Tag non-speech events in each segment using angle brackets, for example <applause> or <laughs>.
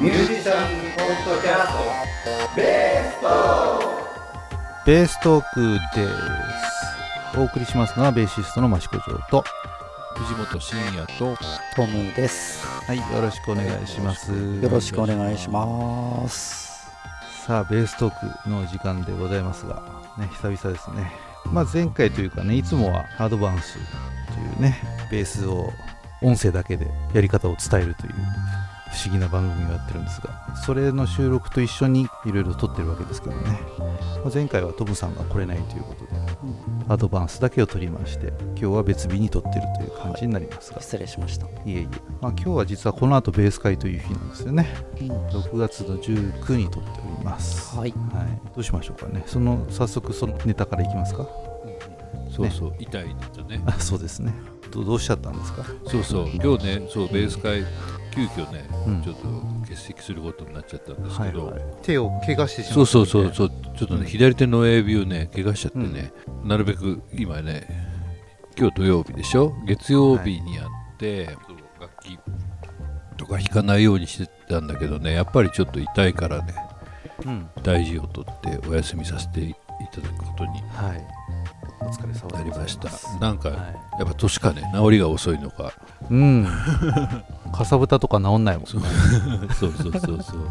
ミュージシャンポッドキャストベーストベーストークです。お送りしますのはベーシストの益子城と。藤本慎也とトムです。はいよろしくお願いします。よろしくお願いします。さあベーストークの時間でございますがね久々ですね。まあ前回というかねいつもはアドバンスというねベースを音声だけでやり方を伝えるという不思議な番組をやってるんですがそれの収録と一緒にいろいろ撮ってるわけですけどね、まあ前回はトムさんが来れないということでアドバンスだけを撮りまして今日は別日に撮ってるという感じになりますが、失礼しました。いえいえ、まあ、今日は実はこの後ベース会という日なんですよね。6月の19に撮っております。はい。はい、どうしましょうかね。その早速そのネタからいきますか？そうそう、痛いとね。あそうですね。どどうしちゃったんですか？そうそう。今日ねそうベース会急遽ね、うん。ちょっと欠席することになっちゃったんですけど、手を怪我してしまそうったそうそうそうちょっとね、うん。左手の親指をね怪我しちゃってね、なるべく今ね今日土曜日でしょ？月曜日にやって、楽器とか弾かないようにしてたんだけどねやっぱりちょっと痛いからねうん。大事をとってお休みさせていただくことにはいお疲れ様なりました。なんか、はい。やっぱ年かね。治りが遅いのか。うん。<laughs> かさぶたとか治んないもんそう。<laughs> そうそうそうそうそう。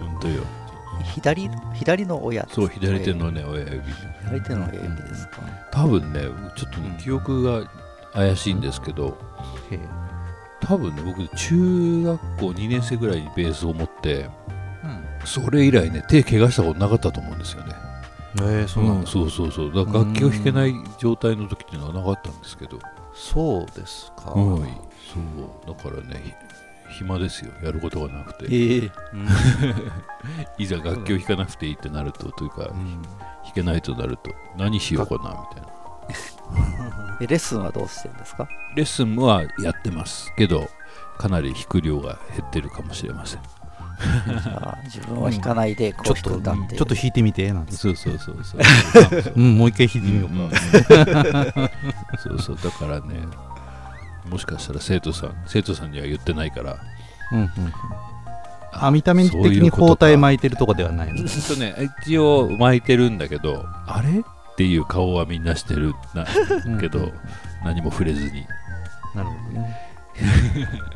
本当よ。左左の親。そう左手のね親指。左手の親指ですか。多分ねちょっとねうん記憶が怪しいんですけどへえ。多分ね僕中学校2年生ぐらいにベースを持ってうん。それ以来ね手怪我したことなかったと思うんですよねえー、そうなんだ、そうそうそう。だ楽器を弾けない状態の時っていうのはなかったんですけど。そうですか、はい。そう。だからねひ暇ですよ。やることがなくて。ええ。うん。<laughs> いざ楽器を弾かなくていいってなるとというかうん。弾けないとなると何しようかなみたいな。<laughs> レッスンはどうしてるんですか？レッスンはやってますけどかなり弾く量が減ってるかもしれません自分は弾かないでこうちょっと弾くんだって。ちょっと弾いてみてなんて。そうそうそうそう。<laughs> うんもう一回弾いてみようか、うん。<laughs> そうそうだからねもしかしたら生徒さん生徒さんには言ってないから。うんうんた目的に包帯巻いてるとかではないの。ほんとね一応巻いてるんだけどあれ？っていう顔はみんなしてるなけど、何も触れずに。なるほどね。そ <laughs> う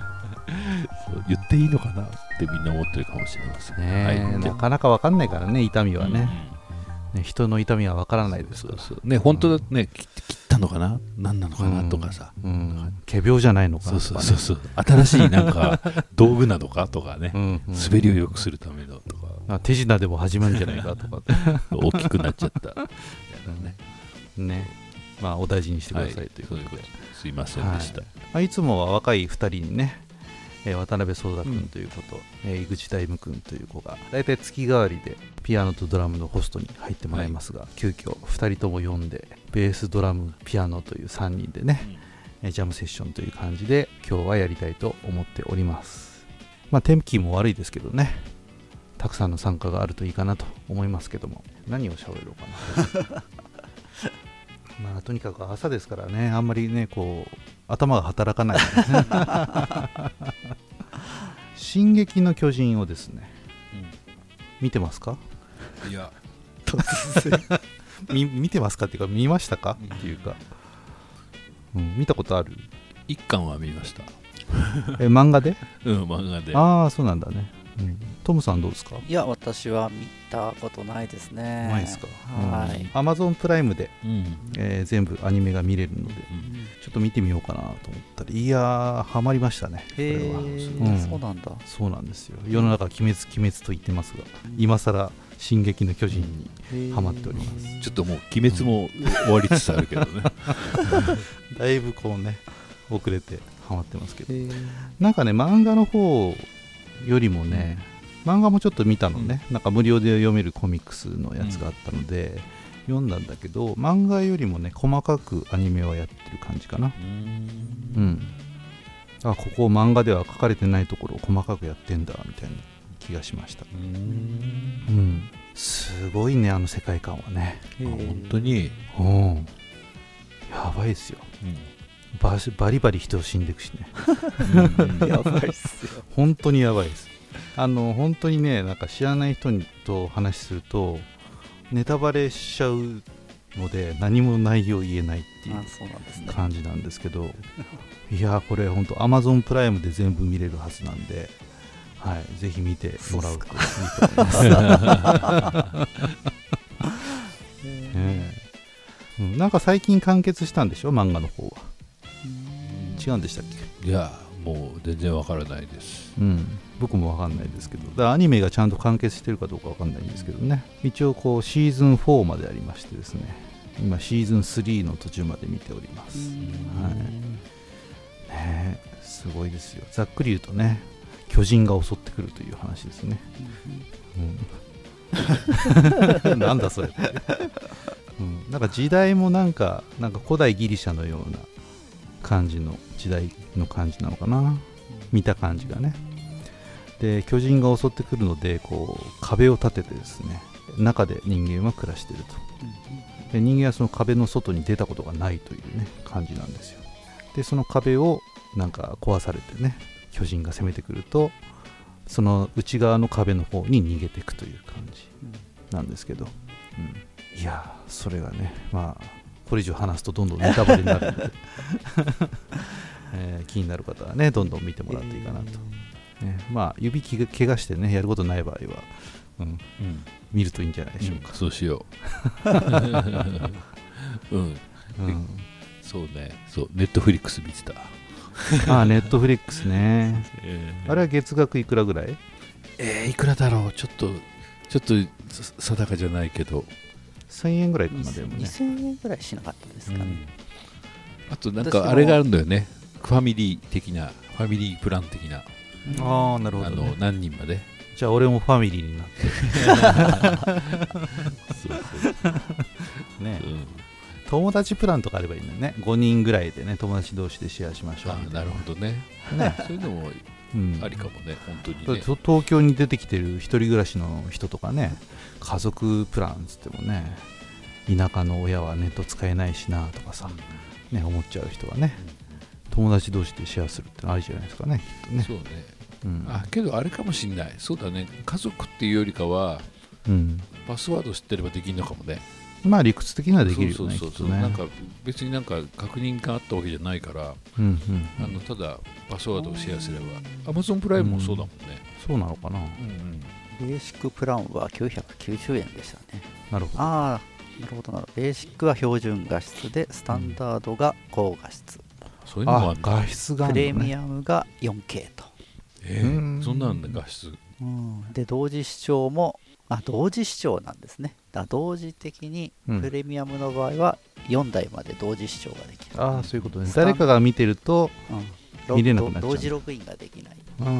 言っていいのかなってみんな思ってるかもしれません。ねえはい。なかなか分かんないからね痛みはね,、うん。ね人の痛みは分からないですから。そうそう。ね本当だね切切ったのかな？何なのかなとかさ、うん、仮病じゃないのかそうそうとかねそうそう。新しいなんか <laughs> 道具なのかとかね、うんうん滑りを良くするためのとか。あ手品でも始まるんじゃないかとか。<laughs> 大きくなっちゃった。<laughs> ね。ね。まあお大事にしてくださいということで、そういうことす。いませんでした、まあ、いつもは若い2人にね、えー渡辺壮太君という子と、えー井口大夢君という子が大体月替わりでピアノとドラムのホストに入ってもらいますが、急遽2人とも呼んでベースドラムピアノという3人でね、えージャムセッションという感じで今日はやりたいと思っております。まあ天気も悪いですけどねたくさんの参加があるといいかなと思いますけども何を喋ろうかな <laughs> まあとにかく朝ですからね。あんまりねこう頭が働かない、進撃の巨人をですね見てますか？いや。<laughs> み見てますかっていうか見ましたか？っていうか、うん、見たことある？一巻は見ました。え漫画で？うん漫画で。ああそうなんだね、うん、トムさんどうですか？いや私は見たことないですね。ないですか？はい。アマゾンプライムで、うん。えー全部アニメが見れるのでちょっと見てみようかなと思ったらいやーハマりましたねこへれは。え、うん。そうなんだ。そうなんですよ。世の中鬼滅鬼滅と言ってますが今更進撃の巨人にハマっております。ちょっともう鬼滅も終わりつつあるけどね。<laughs> だいぶこうね遅れてハマってますけど。なんかね漫画の方よりもね、漫画もちょっと見たのね、なんか無料で読めるコミックスのやつがあったので、読んだんだけど漫画よりもね細かくアニメはやってる感じかな。うん。あここ漫画では書かれてないところを細かくやってんだみたいな気がしました。うん。すごいねあの世界観はね。本当に、うん。やばいですよ。バシバリバリ人死んでくしね。<laughs> やばいっすよ。本当にやばいですあの本当にねなんか知らない人にと話するとネタバレしちゃうので何も内容言えないっていう感じなんですけどいやーこれ本当 Amazon プライムで全部見れるはずなんで、はい、ぜひ見てもらうといいと思います、ええ <laughs> うん。なんか最近完結したんでしょ？漫画の方は。違うんでしたっけ？いやもう全然わからないです。うん、僕もわかんないですけど。だアニメがちゃんと完結してるかどうかわかんないんですけどね。一応こうシーズン4までありましてですね。今シーズン3の途中まで見ております、はい。ねえすごいですよ。ざっくり言うとね巨人が襲ってくるという話ですね、うん、<laughs> なんだそれ、うん、なんか時代もなんかなんか古代ギリシャのような感じの時代の感じなのかな。見た感じがねで巨人が襲ってくるのでこう壁を立ててですね中で人間は暮らしていると。で人間はその壁の外に出たことがないというね感じなんですよ。でその壁をなんか壊されてね巨人が攻めてくるとその内側の壁の方に逃げていくという感じなんですけど、うん、いやーそれがねまあこれ以上話すとどんどんネタバレになるので、<laughs> えー気になる方はねどんどん見てもらっていいかなと、ね、まあ指きが怪我してねやることない場合は、うん、うん見るといいんじゃないでしょうか、そうしよう。<laughs> うん。うん。そうね。そう。ネットフリックス見てた、ああネットフリックスね。<laughs> えあれは月額いくらぐらい？えーいくらだろう。ちょっとちょっとさ定かじゃないけど、1000円ぐらいかなでもね。2000円ぐらいしなかったですかね、あとなんかあれがあるんだよね。ファミリー的なファミリープラン的なああなるほあど、ね。の、何人まで？じゃあ俺もファミリーになって。ね。うん。友達プランとかあればいいのよね。5人ぐらいでね友達同士でシェアしましょう。ないるほどね。なね、そういうのもうん、ありかもね本当にね。東京に出てきてる一人暮らしの人とかね家族プランっつってもね田舎の親はネット使えないしなとかさ、ね、思っちゃう人はね友達同士でシェアするってのありじゃないですかねきっとね。そうねうん。あけどあれかもしんない。そうだね。家族っていうよりかはうん、パスワード知ってればできるのかもね。まあ理屈的にはできるよそうねそうそうそう、ね。なんか別になんか確認があったわけじゃないから、うんうんあのただパスワードをシェアすれば。Amazon プライムもそうだもんね、そうなのかな。うんベーシックプランは990円でしたね。なるほど。ああなるほどなるほど。ベーシックは標準画質でスタンダードが高画質、そういうのもあある画質があプレミアムが 4K と、えうん。ー、そんなんだ画質。うん。で同時視聴もあ同時視聴なんですね。だ同時的にうん。プレミアムの場合は4台まで同時視聴ができる、ああそういうことね。誰かが見てると、うん。ロ見れなくなっちゃう。同時ログインができない。うんうん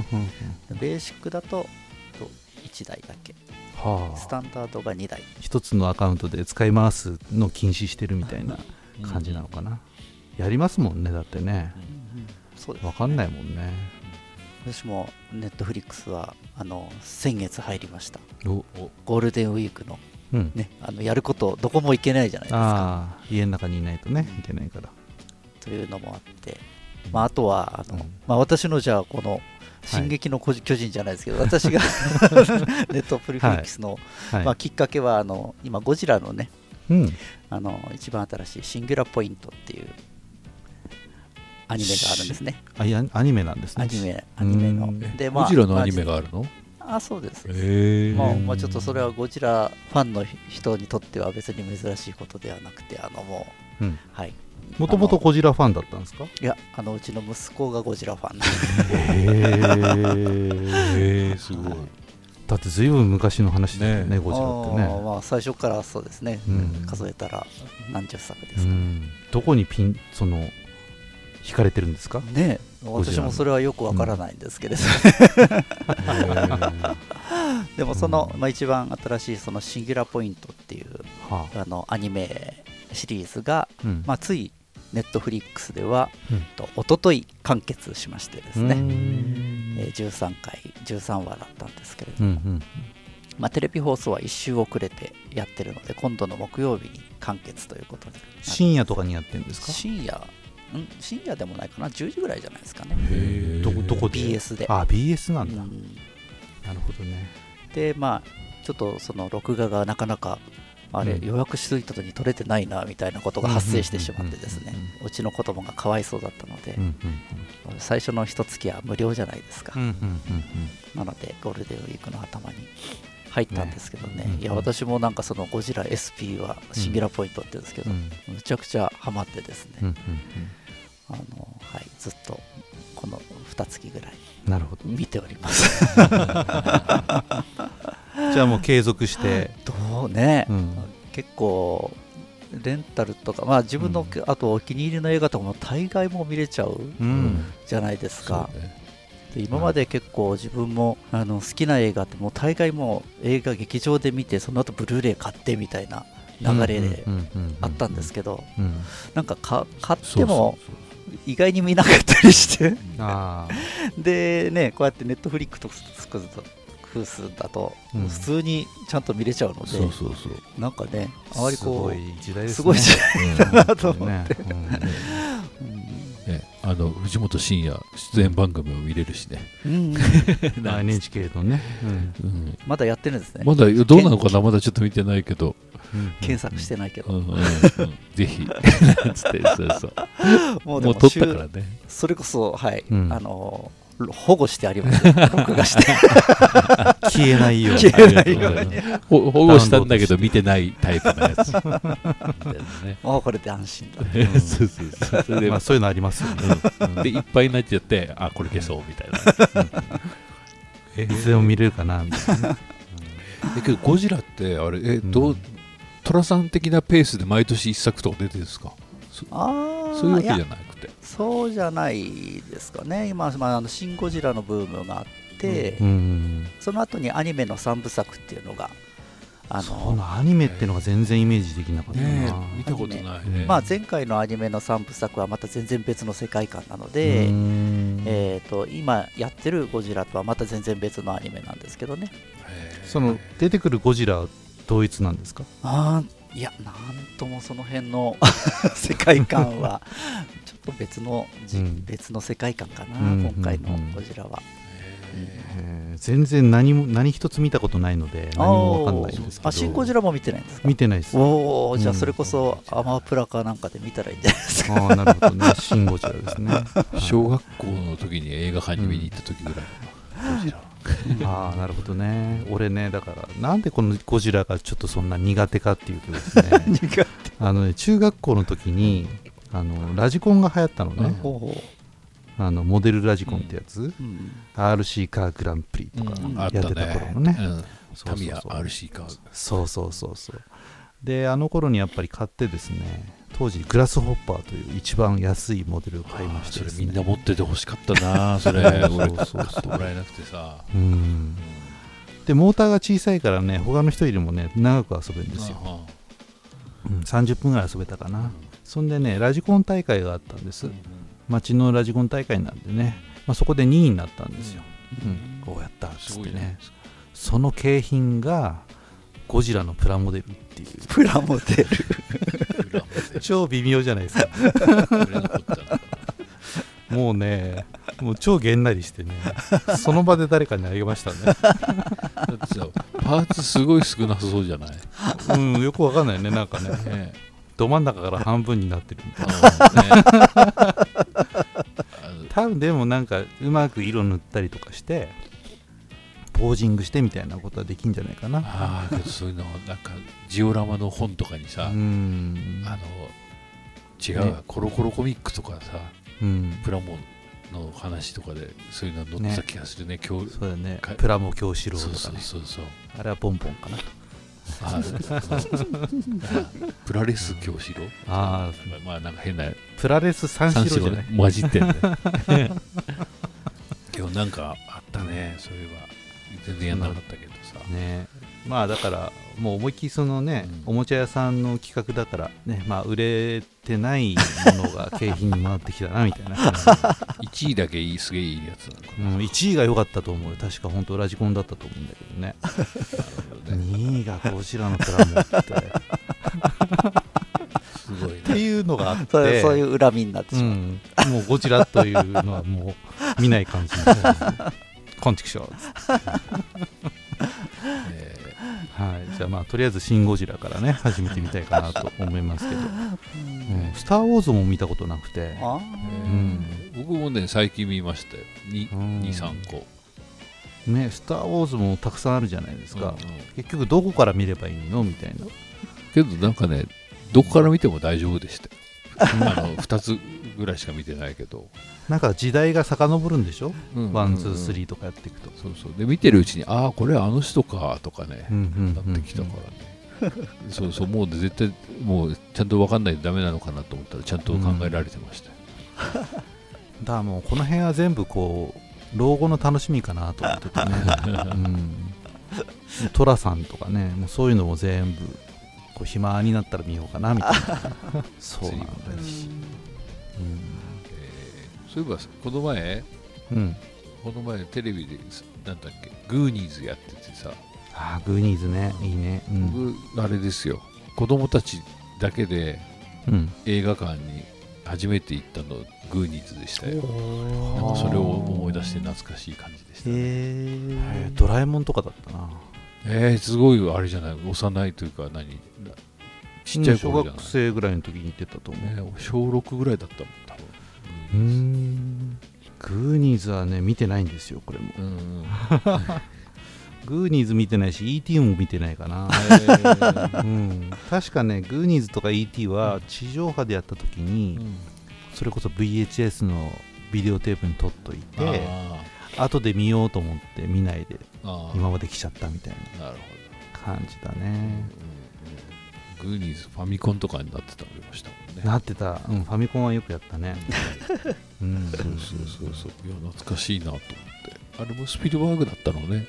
うん、ベーシックだとと1台だけ。はあ。スタンダードが2台。一つのアカウントで使い回すのを禁止してるみたいな感じなのかな、やりますもんねだってね。そうですわかんないもんね私もネットフリックスはあの先月入りました。おゴールデンウィークのうん。ねあのやることどこも行けないじゃないですか。家の中にいないとねいけないから。というのもあって、まあ、あとはあの、うん。まあ、私のじゃあこの「進撃の巨巨人」じゃないですけど、私が <laughs> ネットフリックスの、はい、まあ、きっかけはあの今ゴジラのねうん。あの一番新しい「シンギュラポイント」っていうアニメがあるんですね。あいやアニメなんですね。アニメアニメの。うん。でゴジラのアニメまがあるの？ああそうです。へえまあ、まあちょっとそれはゴジラファンの人にとっては別に珍しいことではなくてあのもううん。はい。もともとゴジラファンだったんですか？いやあのうちの息子がゴジラファン。へえへえすごい。だってずいぶん昔の話だよねねゴジラってあーねまあ最初からそうですね、うん。数えたら何十作ですか、うん。どこにピンその惹かれてるんですか？ね私もそれはよくわからないんですけれど、<laughs> でもその、まあ、一番新しいそのシンギュラポイントっていうはあ。あのアニメシリーズが、うん。まあ、ついネットフリックスでは、うん。と一昨日完結しましてですね、うん。えー13回13話だったんですけれども、うんうんまあ、テレビ放送は1週遅れてやってるので今度の木曜日に完結ということで深夜とかにやってるんですか？深夜ん深夜でもないかな。10時ぐらいじゃないですかね。どこどこで？BS で。あ BS なんだ、うん。なるほどね。でまあちょっとその録画がなかなかあれ、うん。予約しといたのに撮れてないなみたいなことが発生してしまってですね。うんうんうちの子供がかわいそうだったので、うんうん最初の一月は無料じゃないですか、うんうんうんなのでゴールデンウィークの頭に入ったんですけどね。ね。うんいや私もなんかそのゴジラ SP はシンギュラポイントって言うんですけど、うんむちゃくちゃハマってですね、うんうんあのはい、ずっとこの2月ぐらいうんなるほど。見ております。<laughs> じゃあもう継続して、どうね、うん。結構レンタルとかまあ自分の、うん。あとお気に入りの映画とかも大概もう見れちゃううん。じゃないですか、そうね。で今まで結構自分もあの好きな映画ってもう大概もう映画劇場で見てその後ブルーレイ買ってみたいな流れであったんですけどうん。なんかか買っそうそうてもそう意外に見なかったりして。あでねこうやってネットフリックスだとうん。普通にちゃんと見れちゃうので、そうそうそう。なんかねあまりこすごい時代ですごい時代だなと思って、ねうん。うねあの藤本慎也出演番組も見れるしね、んうん。<laughs> まあ NHK のね、うん。まだやってるんですね。まだどうなのかなまだちょっと見てないけど、検索してないけど、うんうんうん。ぜひ。<laughs> つってそうそうもうでももう撮ったからね。それこそはい、うん。あの保護してあります。<laughs> 録画して。<laughs> 消えないように。消えないように。ほ保護したんだけど見てないタイプのやつ。ね。もうこれで安心だ。ん <laughs> そうそうそう。それで,、まあそういうのありますよね、うん。でいっぱいになっちゃってあこれ消そうみたいな、えいつでも見れるかなみたいな、えけどゴジラってあれえどう寅さん的なペースで毎年一作とか出てるんですか？ああそういうわけじゃやなくて。そうじゃないですかね。今、まあ、あのシン・ゴジラのブームがあって、うん、その後にアニメの3部作っていうのがあそののアニメってのが全然イメージできなかったな、ねえ見たことないね。まあ、前回のアニメの3部作はまた全然別の世界観なので、うん。えー、と今やってるゴジラとはまた全然別のアニメなんですけどね。その出てくるゴジラは同一なんですか？あーいやなんともその辺の <laughs> 世界観はと別のじ、うん。別の世界観かな、うん今回のうんゴジラは、えー。全然何も何一つ見たことないので何もわかんないんですけど。あシン・ゴジラも見てないんですか？見てないです。おおじゃあうん。それこそアマプラかなんかで見たらいいんじゃないですか？ああなるほどね。シン・ゴジラですね。<laughs> 小学校の時に映画館に見に行った時ぐらいのゴジラ。ああなるほどね。俺ねだからなんでこのゴジラがちょっとそんな苦手かっていうとですね。<laughs> あのね中学校の時にあのラジコンが流行ったのね、あのモデルラジコンってやつ、う、うん、RC カーグランプリとかうん。やってた頃のね、タミヤ RC カー。そうそうそうそう。であの頃にやっぱり買ってですね当時グラスホッパーという一番安いモデルを買いましてね。みんな持っててほしかったな <laughs> それ。そう俺そうそうもらえなくてさうん。でモーターが小さいからね他の人よりもね長く遊べるんですよ、あうん、30分ぐらい遊べたかな、そんでねラジコン大会があったんです。あ町のラジコン大会なんでね、まあ、そこで2位になったんですよ、うん。こうやったっつすってね。ごいねその景品がゴジラのプラモデルっていう。プラモデル。超微妙じゃないですか。もうねもう超げんなりしてね。その場で誰かにあげましたね。だってさパーツすごい少なさそうじゃない？うんよくわかんないねなんかね。ねど真ん中から半分になってるみたいな。ね。<laughs> 多分でもなんかうまく色塗ったりとかしてポージングしてみたいなことはできんじゃないかな。ああそういうのなんかジオラマの本とかにさ、うん。あの違うわ、ね。コロコロコミックとかさうん。プラモの話とかでそういうの載ってた気がするね。今日そうだね。かプラモ教師郎とかね。そうそうそう。あれはポンポンかなプラレス教師郎？あまあなんか変なプラレス三四郎じゃない？混じってんね。<laughs> 今日なんかあったね。そういえば。全然やんなかったけどさ。ねまあだからもう思いっきりそのね、うん。おもちゃ屋さんの企画だからねまあ売れてないものが景品に回ってきたなみたいな、<laughs> 1位だけいいすげえいいやつなのかうん、1位が良かったと思うよ。確か本当ラジコンだったと思うんだけどね。な2位がゴジラのプラモって。すごいってねいうのがあって。そういうそういう恨みになってしまう、うん、もうゴジラというのはもう見ない感じになるコンチクショーまあとりあえず「シン・ゴジラ」からね始めてみたいかなと思いますけど「う <laughs> んスター・ウォーズ」も見たことなくて。あうん。僕もね最近見ましたよ。うん。23個ね「スター・ウォーズ」もたくさんあるじゃないですか、うんうん。結局どこから見ればいいの？みたいな。けどなんかねどこから見ても大丈夫でしたよあの2つぐらいしか見てないけど、なんか時代が遡るんでしょ、うん。ワンツースリーとかやっていくと、そうそう。で見てるうちにああこれあの人かとかね、うんうんうんなってきたからね。そうそうもう絶対もうちゃんと分かんないとダメなのかなと思ったらちゃんと考えられてました。よ、だからもうこの辺は全部こう老後の楽しみかなと思っててね、<laughs> うん、寅さんとかねもうそういうのも全部こう暇になったら見ようかなみたいな。<laughs> そうなんです、えーそういえばこの前うん。うん、この前テレビでなんだっけグーニーズやっててさ。あーグーニーズね。いいね。うん、僕あれですよ。子供たちだけでうん、映画館に初めて行ったのグーニーズでしたよ。なんあかそれを思い出して懐かしい感じでした、へね、ええードラえもんとかだったなえー、すごいあれじゃない幼いというか何？ちっちゃい頃じゃない？小学、生ぐらいの時に行ってたと思う、ね、小6ぐらいだったもん多分。うーん。グーニーズはね見てないんですよこれも。<laughs> グーニーズ見てないし ET も見てないかなえ。ーうん、確かね、グーニーズとか ET は地上波でやった時に、うん。それこそ VHS のビデオテープに撮っといて、あ後で見ようと思って見ないで、今まで来ちゃったみたいな感じだね。うんうんグーニーズファミコンとかになってたりましたもんね。なってた、うん、ファミコンはよくやったね。うん、そうそうそうそう。いや懐かしいなと思って。あれもスピルバーグだったのね。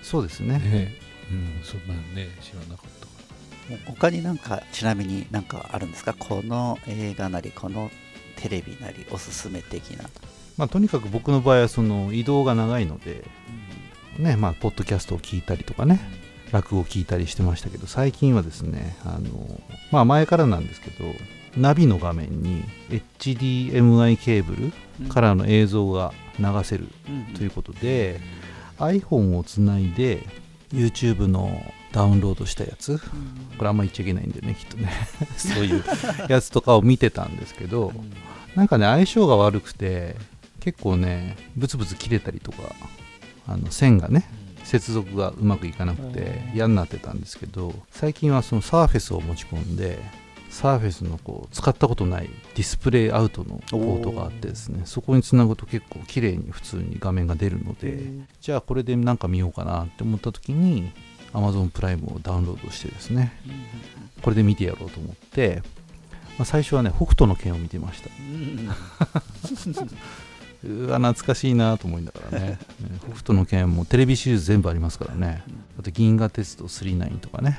そうですね。ね。うん。そんなんね知らなかった。か他になんかちなみになんかあるんですか？この映画なりこのテレビなりおすすめ的な、まあ、とにかく僕の場合はその移動が長いので、ねまあ、ポッドキャストを聞いたりとかね、落語を聞いたりしてましたけど最近はですねあの、まあ、前からなんですけどナビの画面に HDMI ケーブルからの映像が流せるうん。ということで iPhone をつないで YouTube のダウンロードしたやつこれあんま言っちゃいけないんでねきっとね。<laughs> そういうやつとかを見てたんですけどなんかね相性が悪くて結構ねブツブツ切れたりとかあの線がね接続がうまくいかなくて嫌になってたんですけど最近はそのサーフェスを持ち込んでサーフェスのこう使ったことないディスプレイアウトのポートがあってですねそこにつなぐと結構綺麗に普通に画面が出るのでじゃあこれでなんか見ようかなって思った時に Amazon プライムをダウンロードしてですねこれで見てやろうと思って、まあ、最初はね北斗の拳を見てましたうわ懐かしいなと思いながらね。ね <laughs> 北斗の拳もテレビシリーズ全部ありますからね。あと銀河鉄道999とかね、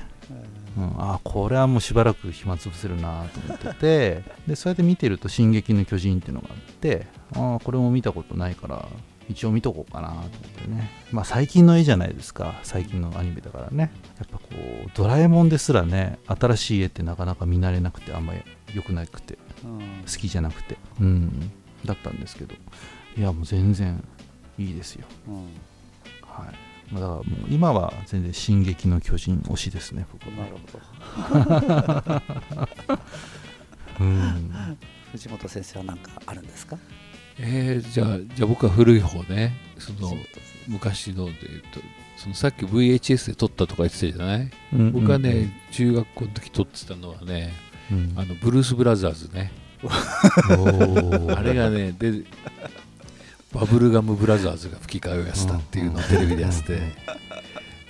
うん、あこれはもうしばらく暇つぶせるなと思ってて。<laughs> でそうやって見てると「進撃の巨人」っていうのがあってあこれも見たことないから一応見とこうかなと思ってね。まあ最近の絵じゃないですか。最近のアニメだからね。やっぱこうドラえもんですらね新しい絵ってなかなか見慣れなくてあんまり良くなくて好きじゃなくて。うん。だったんですけどいやもう全然いいですよ。はい。まあだからもう今は全然「進撃の巨人」推しですね僕なはるほど。<laughs> うん。藤本先生は何かあるんですか？えー、じゃあじゃあ僕は古い方ね。その昔ので言うとそのさっき VHS で撮ったとか言ってたじゃない、うん僕はね、中学校の時撮ってたのはねうん。あのブルース・ブラザーズね。<laughs> あれがねでバブルガム・ブラザーズが吹き替えをやってたっていうのをテレビでやってて。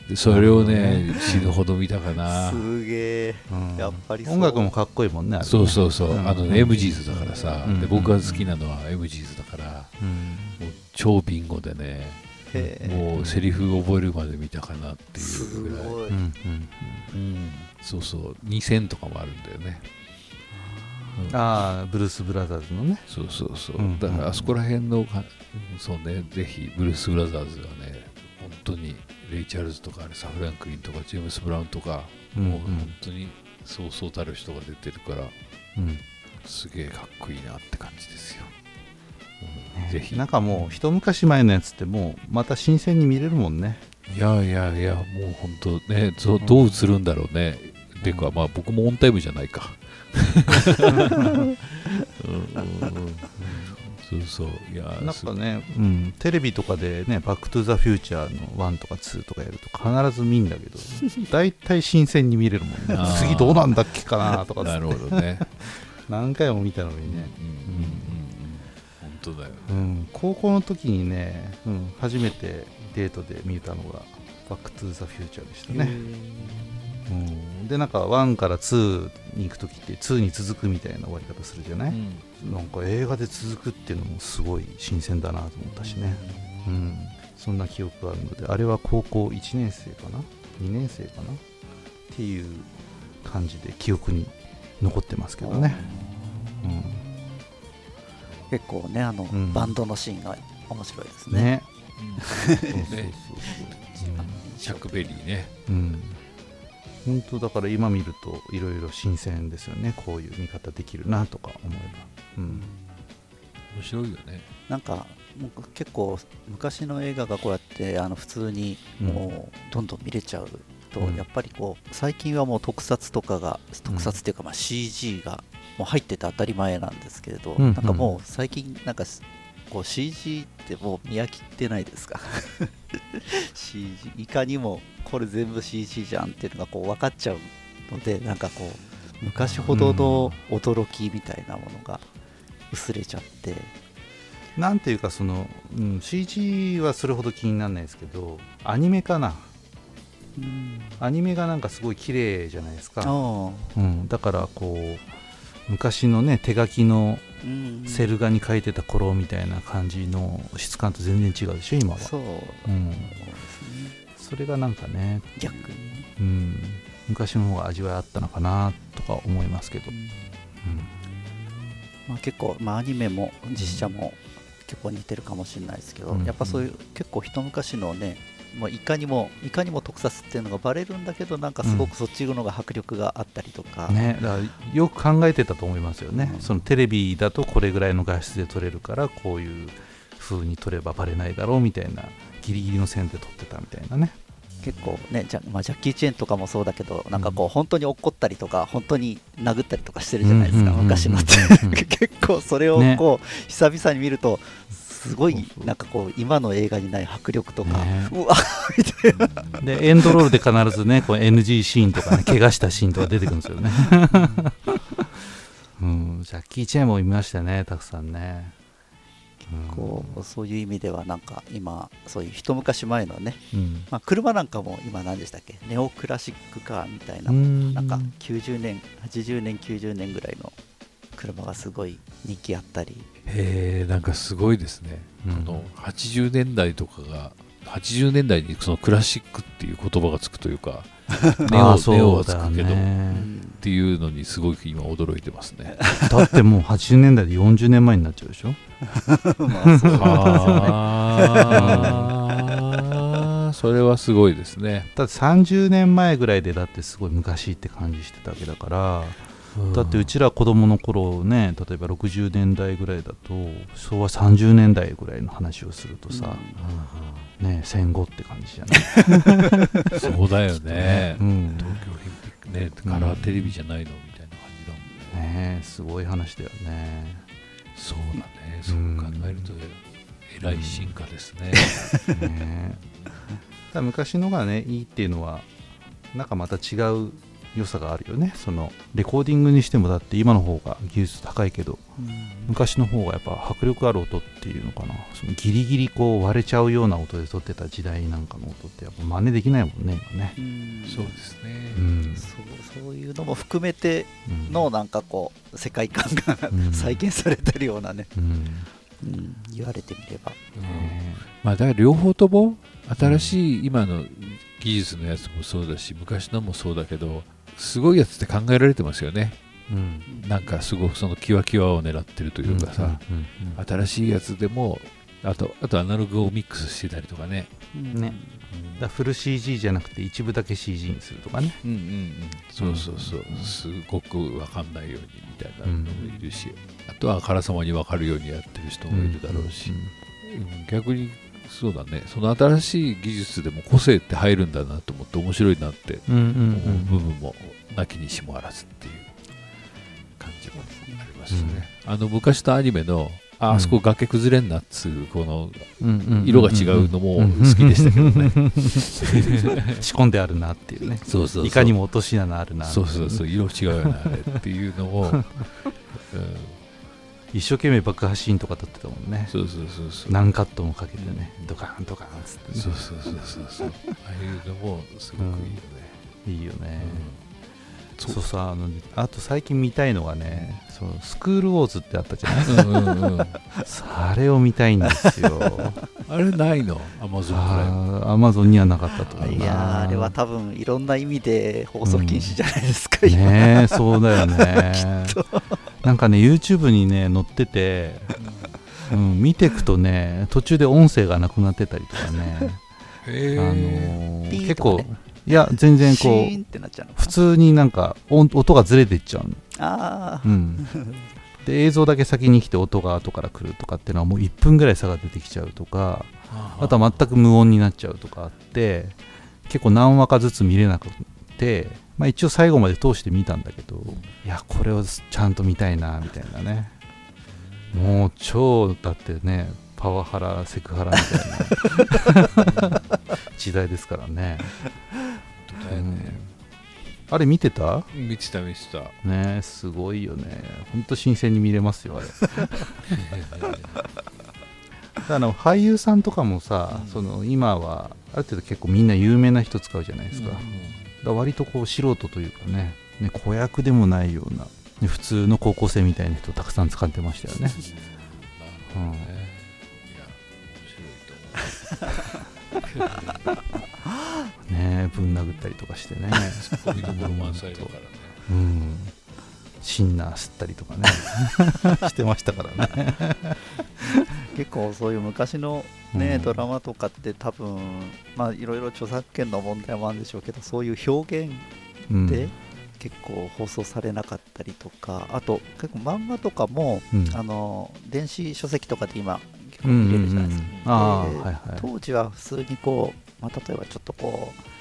でそれをね死ぬほど見たかな。すげえ。うん。やっぱり音楽もかっこいいもんねあれね。そうそうそう、うん。あのね M ジーズだからさ、うん。で僕が好きなのは M ジーズだからうん。もう超ビンゴでねもうセリフ覚えるまで見たかなっていすうぐらい、ごい。うんうん。うん、そうそう。2000とかもあるんだよね、うんああブルース・ブラザーズのね。そうそうそう、うん。だからあそこら辺のか、うんそうねぜひブルース・ブラザーズはね本当にレイ・チャールズとかサ・フランクリンとかジェームス・ブラウンとか、うんもう本当にそうそうたる人が出てるからうん。すげえかっこいいなって感じですよ、うんぜひ。なんかもう一昔前のやつってもうまた新鮮に見れるもんね。いやいやいやもう本当ねどどう映るんだろうね、っていうかまあ僕もオンタイムじゃないか。<laughs> うんうんうんそうそう。いやなんかね、うん、テレビとかでね「バック・トゥ・ザ・フューチャー」の1とか2とかやると必ず見んだけど <laughs> 大体新鮮に見れるもんね。次どうなんだっけかなとかなるほどね。<laughs> 何回も見たのにね、うんうんうんうん。本当だよ。うん、高校の時にね、うん、初めてデートで見たのが「バック・トゥ・ザ・フューチャー」でしたね、うん、でなんか1から2に行く時って2に続くみたいな終わり方するじゃない、なんか映画で続くっていうのもすごい新鮮だなと思ったしね、うん、そんな記憶があるのであれは高校1年生かな？2年生かな？っていう感じで記憶に残ってますけどね、結構ねあの、ん。バンドのシーンが面白いですうん、ね。ね。うん。そうそうそうね <laughs> シャックベリーね。うん本当だから今見るといろいろ新鮮ですよね。こういう見方できるなとか思えば、うん、面白いよね。なんか結構昔の映画がこうやってあの普通にもうどんどん見れちゃうと、うん。やっぱりこう最近はもう特撮とかが特撮っていうかまあ CG がもう入ってて当たり前なんですけれど、うん。なんかもう最近なんかこう CG ってもう見飽きてないですか？<laughs> CG いかにもこれ全部 CG じゃんっていうのがこう分かっちゃうのでなんかこう昔ほどの驚きみたいなものが薄れちゃって、なんていうかその、うん、CG はそれほど気にならないですけどアニメかな？アニメがなんかすごい綺麗じゃないですか、あ。うん、だからこう昔のね手書きのセル画に描いてた頃みたいな感じの質感と全然違うでしょ今は。そう。うん、それがなんかね、逆に。ね、うん、昔の方が味わいあったのかなとか思いますけど、うん。まあ、結構、まあ、アニメも実写も結構似てるかもしれないですけど、うん。やっぱそういう結構一昔のねもういかにもいかにも特撮っていうのがバレるんだけどなんかすごくそっちのが迫力があったりとか、ね、だからよく考えてたと思いますよね、うん。そのテレビだとこれぐらいの画質で撮れるからこういう風に撮ればバレないだろうみたいなギリギリの線で撮ってたみたいなね。結構ねジャ,、まあ、ジャッキー・チェンとかもそうだけどなんかこう本当に怒ったりとか本当に殴ったりとかしてるじゃないですか、うんうんうんうん昔のって。う <laughs> ん結構それをねこう、久々に見るとすごいなんかこう今の映画にない迫力とか、ね。<laughs> うわみたいな。でエンドロールで必ずねこう NG シーンとかね <laughs> 怪我したシーンとか出てくるんですよね。<laughs> うん。ジャッキー・チェーンも見ましたねたくさんね、うんこうそういう意味ではなんか今そういう一昔前のね、うん。まあ、車なんかも今何でしたっけ？ネオクラシックカーみたいな、うん。なんか90年80年90年ぐらいの車がすごい人気あったりへえなんかすごいですね、うん。この80年代とかが80年代にそのクラシックっていう言葉がつくというか <laughs> ネオネオはつだくけど、っねていうのにすごく今驚いてますね。<laughs> だってもう80年代で40年前になっちゃうでしょ？<laughs> まあそれはすごいですね。だって30年前ぐらいでだってすごい昔って感じしてたわけだからだってうちら子供の頃ね例えば60年代ぐらいだと昭和30年代ぐらいの話をするとさ、ね戦後って感じじゃない、<laughs> そうだよね、うん。東京オリンピックねカラーテレビじゃないのみたいな感じだもんね、ねすごい話だよね。そうだね。そう考えるとえらい進化ですね、ねただ昔のがねいいっていうのはなんかまた違う良さがあるよね。そのレコーディングにしてもだって今の方が技術高いけど昔の方がやっぱ迫力ある音っていうのかな。そのギリギリこう割れちゃうような音で撮ってた時代なんかの音ってやっぱ真似できないもんね今ね、うん。そうですね、うん。そうそういうのも含めてうん。のなんかこう世界観がうん。再現されてるようなね、うん。うん。言われてみれば。まあだから両方とも新しい今の技術のやつもそうだし昔のもそうだけどすごいやつって考えられてますよね。うん。なんかすごくそのキワキワを狙ってるというかさ、うんうん新しいやつでもあとあとアナログをミックスしてたりとかね、ね。だからフル CG じゃなくて一部だけ CG にするとかね。うんうんうん、そうそうそう。すごく分かんないようにみたいなのもいるし、あとはあからさまに分かるようにやってる人もいるだろうし、うん。逆にそうだね。その新しい技術でも個性って入るんだなと思って面白いなってうんうん思う部分もなきにしもあらずっていう感じもありますね、あの昔のアニメのああそこ崖崩れんなっつうこのうん色が違うのも好きでしたけどね。<laughs> 仕込んであるなっていうね。そうそうそう。いかにも落とし穴あるなそうそうそう。色違うよなあれっていうのを、<laughs> うん、一生懸命爆破シーンとか撮ってたもんね。そうそうそうそう。何カットもかけてね。ドカンドカンっつってね。そうそうそうそうそう。ああいうのもすごくいいよね、いいよね、うそう。あのあと最近見たいのがねそのスクールウォーズってあったじゃない？うんうんうん、あれを見たいんですよ。<laughs> あれないの？アマゾンアマゾンにはなかったと思うな。いやーあれは多分いろんな意味で放送禁止じゃないですか、今ねえそうだよね <laughs> なんかね YouTube にね載ってて、うん、見ていくとね途中で音声がなくなってたりとかね、<laughs> へあえのー結構いや全然シこう普通になんか音音がずれていっちゃうあうん、で映像だけ先に来て音が後から来るとかっていうのはもう1分ぐらい差が出てきちゃうとかあとは全く無音になっちゃうとかあって結構何話かずつ見れなくて、まあ、一応最後まで通して見たんだけどいやこれをちゃんと見たいなみたいなね。もう超だってねパワハラセクハラみたいな <laughs> 時代ですからね。本当だよね、あれ見てた？見てた見てた。ねすごいよね。ほんと新鮮に見れますよあれ。<laughs> あの俳優さんとかもさ、うん。その今はある程度結構みんな有名な人使うじゃないですか,、だから割とこう素人というかねね子役でもないような、ね普通の高校生みたいな人たくさん使ってましたよね、うんね。いや面白いと思うねぶん殴ったりとかしてね。うん、シンナー吸ったりとかね。してましたからね、結構そういう昔のね、うん。ドラマとかって多分まあいろいろ著作権の問題もあるんでしょうけどそういう表現うん。で結構放送されなかったりとか、あと結構漫画とかも、うん。あの電子書籍とかで今結構うん見れるじゃないですか、当時は普通にこう、まあ、例えばちょっとこう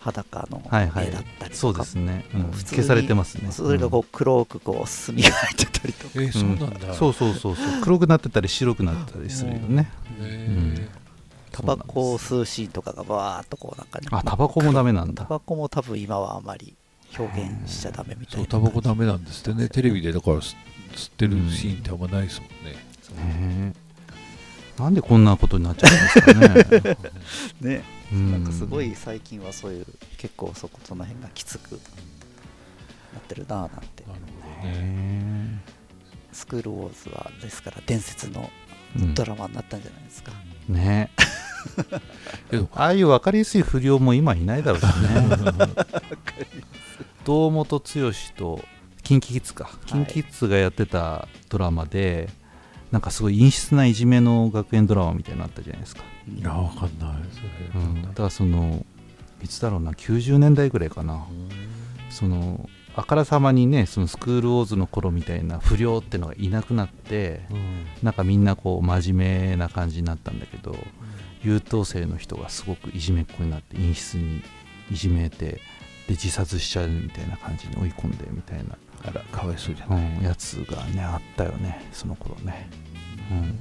裸のはいはい。絵だったりそうとか、ですね、うん。消されてますね。それがこう黒くこう墨が入ってたりとか、えーそうなんだ、そうそうそうそう。黒くなってたり白くなってたりするよね。へタバコを吸うシーンとかがバーっとこうなんかね。あタバコもダメなんだ。タバコも多分今はあまり表現しちゃダメみたいな。そうタバコダメなんですってね。テレビでだから吸吸ってるシーンってあんまないですもんね、ねえなんでこんなことになっちゃうんですかね。<laughs> ね。うん。なんかすごい最近はそういう結構そこその辺がきつくなってるなぁなんて。なるほどね。へスクールウォーズはですから伝説のドラマになったんじゃないですか、ね。<laughs> けどああいう分かりやすい不良も今いないだろうしね。<laughs> 堂本剛と KinKiKids か。KinKiKids がやってたドラマでなんかすごい陰湿ないじめの学園ドラマみたいなのあったじゃないですか、いやわかんない。それ、うん、だからそのいつだろうな90年代ぐらいかな。そのあからさまにねそのスクールウォーズの頃みたいな不良ってのがいなくなってうん。なんかみんなこう真面目な感じになったんだけど優等生の人がすごくいじめっ子になって陰湿にいじめてで自殺しちゃうみたいな感じに追い込んでみたいな、あら。かわいそうじゃない、うん、やつがねあったよねその頃ね、うん、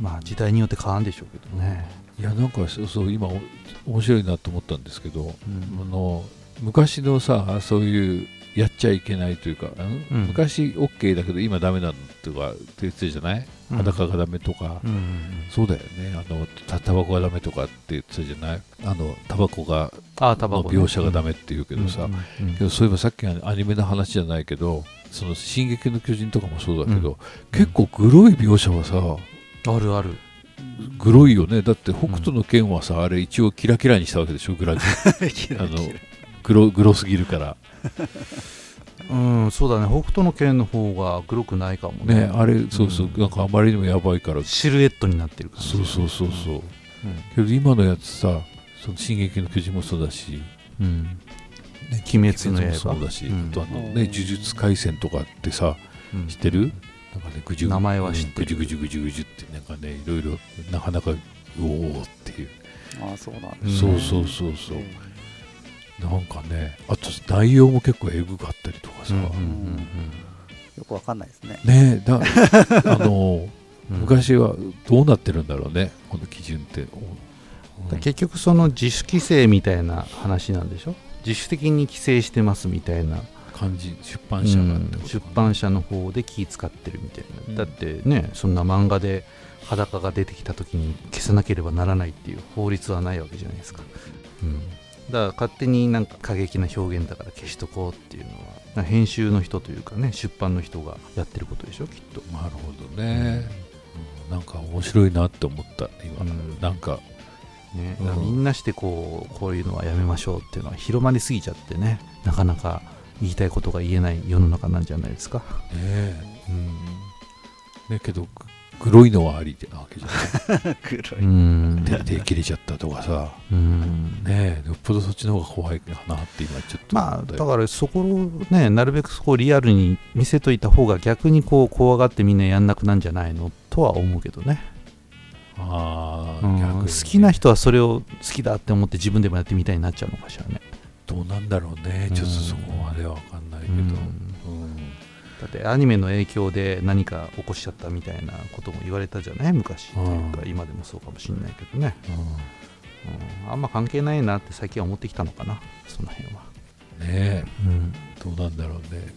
まあ時代によって変わるんでしょうけどね、いやなんかそうそう今お面白いなと思ったんですけど、うん。あの昔のさそういうやっちゃいけないというか、うん？昔 OK だけど今ダメなのとかって言ってたじゃない、うん裸がダメとか、うん。そうだよね。あのタタバコがダメとかって言ってたじゃない？あのタバコがあタバコ、ね、描写がダメって言うけどさ、うん。うん。そういえばさっきのアニメの話じゃないけど「その進撃の巨人」とかもそうだけど、結構グロい描写はさあるある。グロいよね。だって北斗の拳はさ、あれ一応キラキラにしたわけでしょグラジ <laughs> あのグログロすぎるからうんそうだね。北斗の拳の方がグロくないかもね。ねあれそうそう、うん。なんかあまりにもやばいから。シルエットになってる感じそうそうそうそう、うん。けど今のやつさ「その進撃の巨人」もそうだし。うん。ね鬼滅の刃。もそうだし、うん。あとあのうんね呪術廻戦とかってさうん。知ってる？なんかねぐじゅ名前は知ってるぐじゅぐじゅぐじゅぐじゅってなんかねいろいろなかなかうおーっていう、ああそうなんうん。そうそうそうそうなんかねあと内容も結構エグかったりとかさ、うんうんうんよくわかんないですね。ねだ <laughs> あのうん。昔はどうなってるんだろうねこの基準って、だ結局その自主規制みたいな話なんでしょ？自主的に規制してますみたいな、感じ出版社がってこと出版社の方で気使ってるみたいな、うん。だってねそんな漫画で裸が出てきた時に消さなければならないっていう法律はないわけじゃないですか、うん、だから勝手になんか過激な表現だから消しとこうっていうのは編集の人というかね出版の人がやってることでしょきっと。なるほどね、うん。なんか面白いなって思った今、うん。なんか。ね、うん。みんなしてこうこういうのはやめましょうっていうのは広まりすぎちゃってねなかなか言いたいことが言えない世の中なんじゃないですか、ねうん。ねけどグロいのはありなわけじゃない。<laughs> 黒い。うん。手手切れちゃったとかさ。うん。ねえよっぽどそっちの方が怖いかなって今ちょっと。まあだからそこをねなるべくそこをリアルに見せといた方が逆にこう怖がってみんなやんなくなんじゃないのとは思うけどね、ああ、うん。好きな人はそれを好きだって思って自分でもやってみたいになっちゃうのかしらね、どうなんだろうね。ちょっとそこまでは分かんないけど、うんうんだってアニメの影響で何か起こしちゃったみたいなことも言われたじゃない？昔っていうかうん。今でもそうかもしれないけどね、うん。あんま関係ないなって最近は思ってきたのかなその辺は、うんねえ。うん。どうなんだろうね、ね。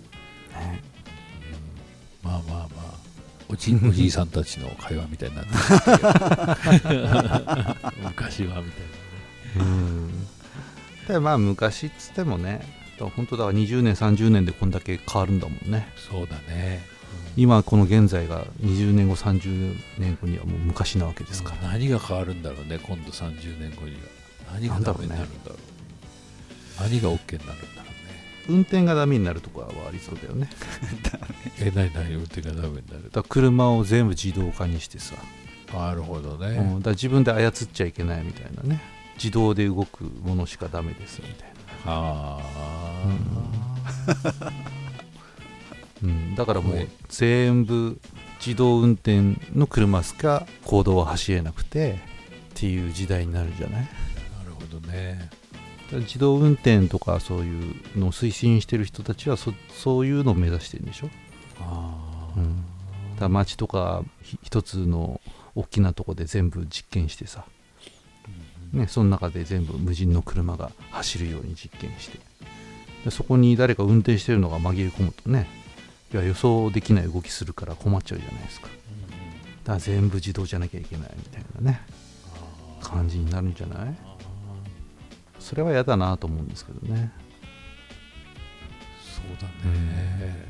うん。まあまあまあ。おじ <laughs> おじいさんたちの会話みたいになって <laughs> 昔はみたいうん。でまあ昔っつってもねだ本当だから20年30年でこんだけ変わるんだもんね。なそうだね、今この現在が20年後30年後にはもう昔なわけですから、何が変わるんだろうね今度30年後には。何がダメになるんだろう。何が OK になるんだろうね。運転がダメになるところはありそうだよね。<laughs> え何何運転がダメになる？だ車を全部自動化にしてさ、なるほどね、うん、だ自分で操っちゃいけないみたいなね。自動で動くものしかダメですみたいああ、な、うん、だからもはいう全部自動運転の車しか公道は走れなくてっていう時代になるんじゃない？なるほどね。自動運転とかそういうのを推進してる人たちはそそういうのを目指してるんでしょ、ああ、うん、だとかひ一つの大きなとこで全部実験してさ、ね、その中で全部無人の車が走るように実験して。でそこに誰か運転してるのが紛れ込むとねいや予想できない動きするから困っちゃうじゃないですか。だから全部自動じゃなきゃいけないみたいなね感じになるんじゃない？それは嫌だなと思うんですけどね。そうだね、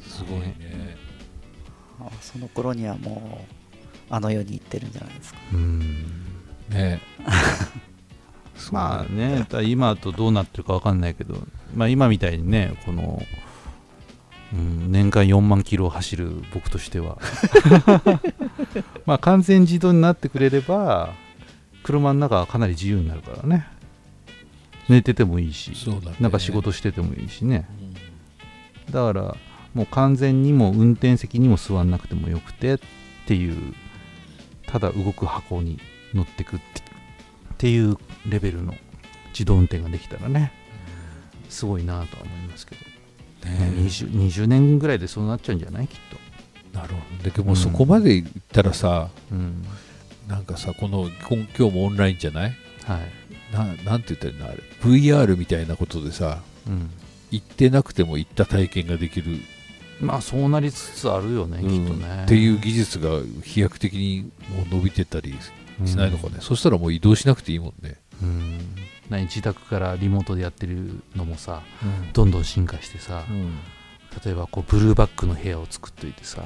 すごいね。あその頃にはもうあの世に行ってるんじゃないですか。うんね。<laughs> まあね、今とどうなってるか分かんないけど、まあ、今みたいにね、この、うん、年間4万キロ走る僕としては、<laughs> まあ完全自動になってくれれば、車の中はかなり自由になるからね、寝ててもいいし、ね。なんか仕事しててもいいしね、うん。だからもう完全にもう運転席にも座んなくてもよくてっていう、ただ動く箱に乗ってくってっていうレベルの自動運転ができたらねすごいなとは思いますけど、ね。ね 20, 20年ぐらいでそうなっちゃうんじゃない？きっなるほど。でもそこまでいったらさ、と、うん、なんかさこの今今日もオンラインじゃない？はい、ななんて言ったらいいの？あれ VR みたいなことでさうん、行ってなくても行った体験ができる、まあそうなりつつあるよね、うん。きっとね。っていう技術が飛躍的にもう伸びてたりしないのかね、そしたらもう移動しなくていいもんね、うん。何自宅からリモートでやってるのもさどんどん進化してさ、うん。例えばこうブルーバックの部屋を作っといてさ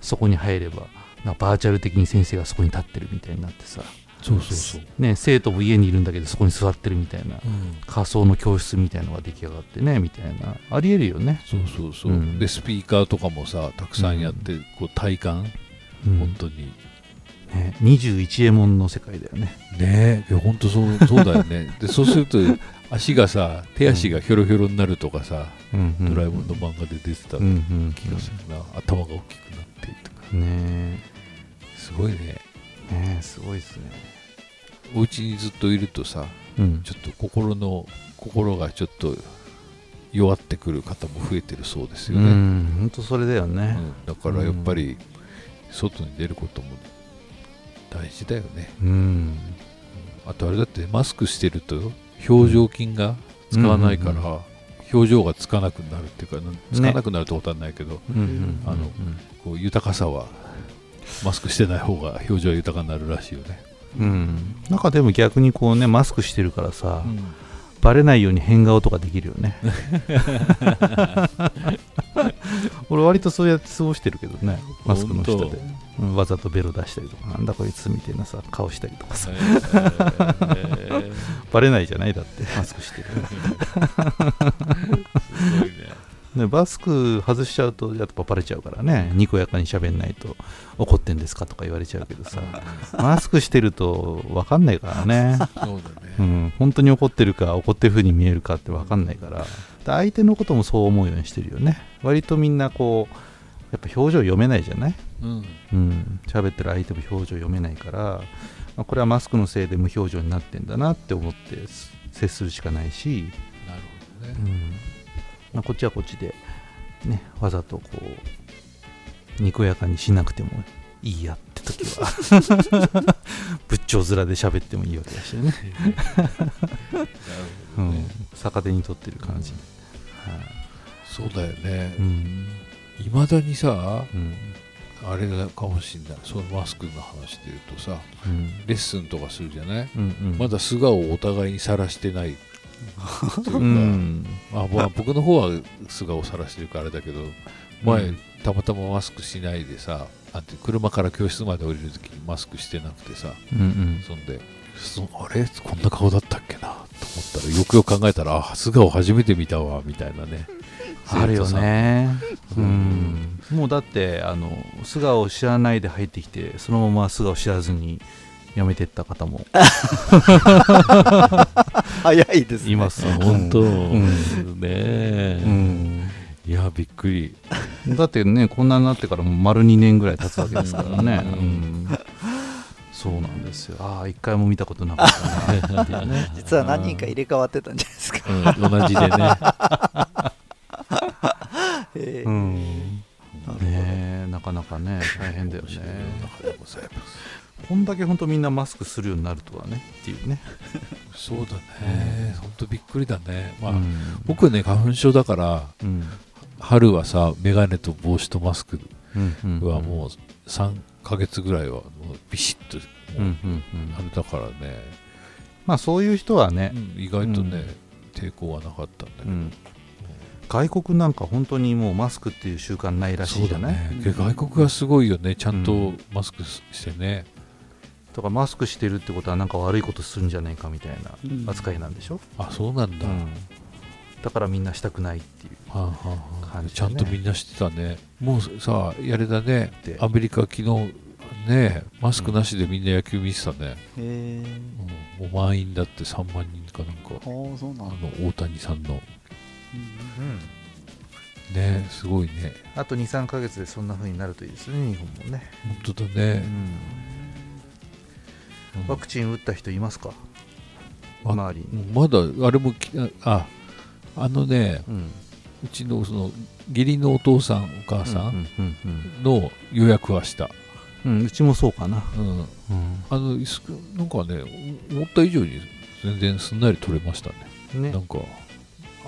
そこに入ればなバーチャル的に先生がそこに立ってるみたいになってさ、そうそうそう、ね、生徒も家にいるんだけどそこに座ってるみたいなうん。仮想の教室みたいのが出来上がってねみたいなありえるよね、そうそうそう、うん。でスピーカーとかもさたくさんやって、こう体感、うん。本当にね、21エモンの世界だよね。ねえいや本当そうそうだよね。<laughs> でそうすると足がさ手足がひょろひょろになるとかさ、ドラえもんの漫画で出てたうんうん気がするな、頭が大きくなってとかね。すごいね。ねえすごいですね。お家にずっといるとさうん。ちょっと心の心がちょっと弱ってくる方も増えてるそうですようね、ん本当それだよね。うんだからやっぱり外に出ることも大事だよね。うん。あとあれだってマスクしてると表情筋が使わないから、うんうん表情がつかなくなるっていうかつかなくなるってことはないけど、うんうんあのこう豊かさはマスクしてない方が表情は豊かになるらしいよね、うん。なんかでも逆にこうねマスクしてるからさ、バレないように変顔とかできるよね。<laughs> 俺割とそうやって過ごしてるけどねマスクの下で、うんわざとベロ出したりとかなんだこいつみたいなさ顔したりとかさ。<laughs> バレないじゃない？だって。マスクしてる。<laughs> ね、マスク外しちゃうとやっぱバレちゃうからね。にこやかに喋んないと怒ってんですかとか言われちゃうけどさ。マスクしてると分かんないからね。そうだね、うん、本当に怒ってるか怒ってる風に見えるかって分かんないから。で相手のこともそう思うようにしてるよね。割とみんなこうやっぱ表情読めないじゃない？うん。うん喋ってる相手も表情読めないから、まあこれはマスクのせいで無表情になってんだなって思って接するしかないし、なるほどね。うん。まあ、こっちはこっちでねわざとこうにこやかにしなくてもいいやって時は <laughs> 仏頂面で喋ってもいいわけだしね。<laughs> なるほうん。逆手に取ってる感じ、そうだよね。うん。いま、未だにさうんあれかもしんない。そのマスクの話で言うとさうん。レッスンとかするじゃない、うんうん。まだ素顔をお互いにさらしてない。っていうか、うんまあ、まあ僕の方は素顔をさらしてるからあれだけど前、うんたまたまマスクしないでさあって車から教室まで降りるときにマスクしてなくてさうんうん。そんでそあれ？こんな顔だったっけな？と思ったらよくよく考えたらあ素顔初めて見たわみたいなねあるよね。ううん。んもうだってあの素顔を知らないで入ってきてそのまま素顔知らずに辞めてった方も <laughs> 早いですね。いますあ本当、んね。え、うん。いやびっくり。だってねこんなになってからもう丸2年ぐらい経つわけですからね、うん。うん。そうなんですよ。ああ一回も見たことなかったな <laughs> 実は何人か入れ替わってたんじゃないですか、うん、同じでね。え <laughs> ーうん。なねえなかなかね大変だよね。中でございます。こんだけ本当みんなマスクするようになるとはねっていうね、そうだね。本当びっくりだね。まあ、うん。僕ね花粉症だからうん。春はさ眼鏡と帽子とマスクはもう3ヶ月ぐらいはもうビシッとうん。あれだからね、まあそういう人はねう、ん意外とね、うん。抵抗はなかったんだけど、うん外国なんか本当にもうマスクっていう習慣ないらしいじゃない、ね。で外国はすごいよね。ちゃんとうん。マスクしてね、とかマスクしてるってことはなんか悪いことするんじゃないかみたいな扱いなんでしょ、あそうなんだ、うん。だからみんなしたくないっていうはあはあはあ。感じちゃんとみんなしてたね。もうさやれだね。で。アメリカ昨日ねマスクなしでみんな野球見てたね、へうん。もう満員だって3万人かなんか。ーああそうなあんだ、の大谷さんのうんねすごいね。あと23か月でそんな風になるといいですね日本もね、本当だね、うん。ワクチン打った人いますか？わ周りに、まだあれもきああのねうん、うちのその義理のお父さんお母さん。の予約はした、うんうちもそうかな、うん、うん。あのいすなんかねお思った以上に全然すんなり取れましたね。ね。なんか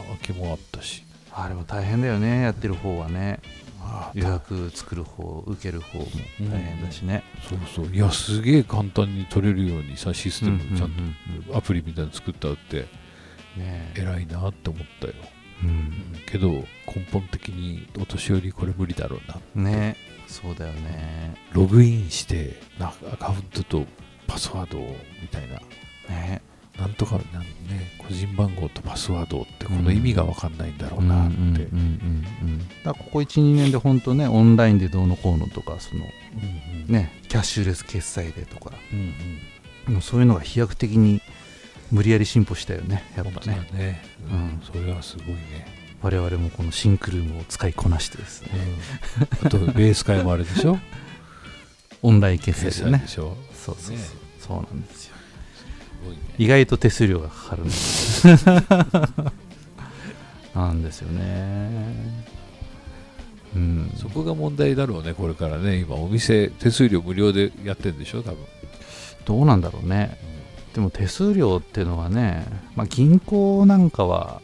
空きもあったし。あれも大変だよねやってる方はね。あ予約作る方受ける方も大変だしね、そうそう。いやすげえ簡単に取れるようにさシステムちゃんうんうん。とアプリみたいなの作ったってね偉いなって思ったよ、うん。けど根本的にお年寄りこれ無理だろうなねそうだよね。ログインしてなアカウントとパスワードをみたいな。ねなんとかなんね個人番号とパスワードってこの意味が分かんないんだろうなって、だここ12年で本当ねオンラインでどうのこうのとかそのうんうん。ねキャッシュレス決済でとか。うんうん。もうそういうのが飛躍的に無理やり進歩したよねやっぱね。ね、ううん。ん、それはすごいね、我々もこのシンクルームを使いこなしてですね。うん、あとベース会もあれでしょ？<laughs> オンライン決済でね。決済でしょ？そうそうそう、ねそうなんですよね。意外と手数料がかかるんですなんですよね。うん。そこが問題だろうねこれからね。今お店手数料無料でやってるんでしょ多分、どうなんだろうね。でも手数料っていうのはね、まあ、銀行なんかは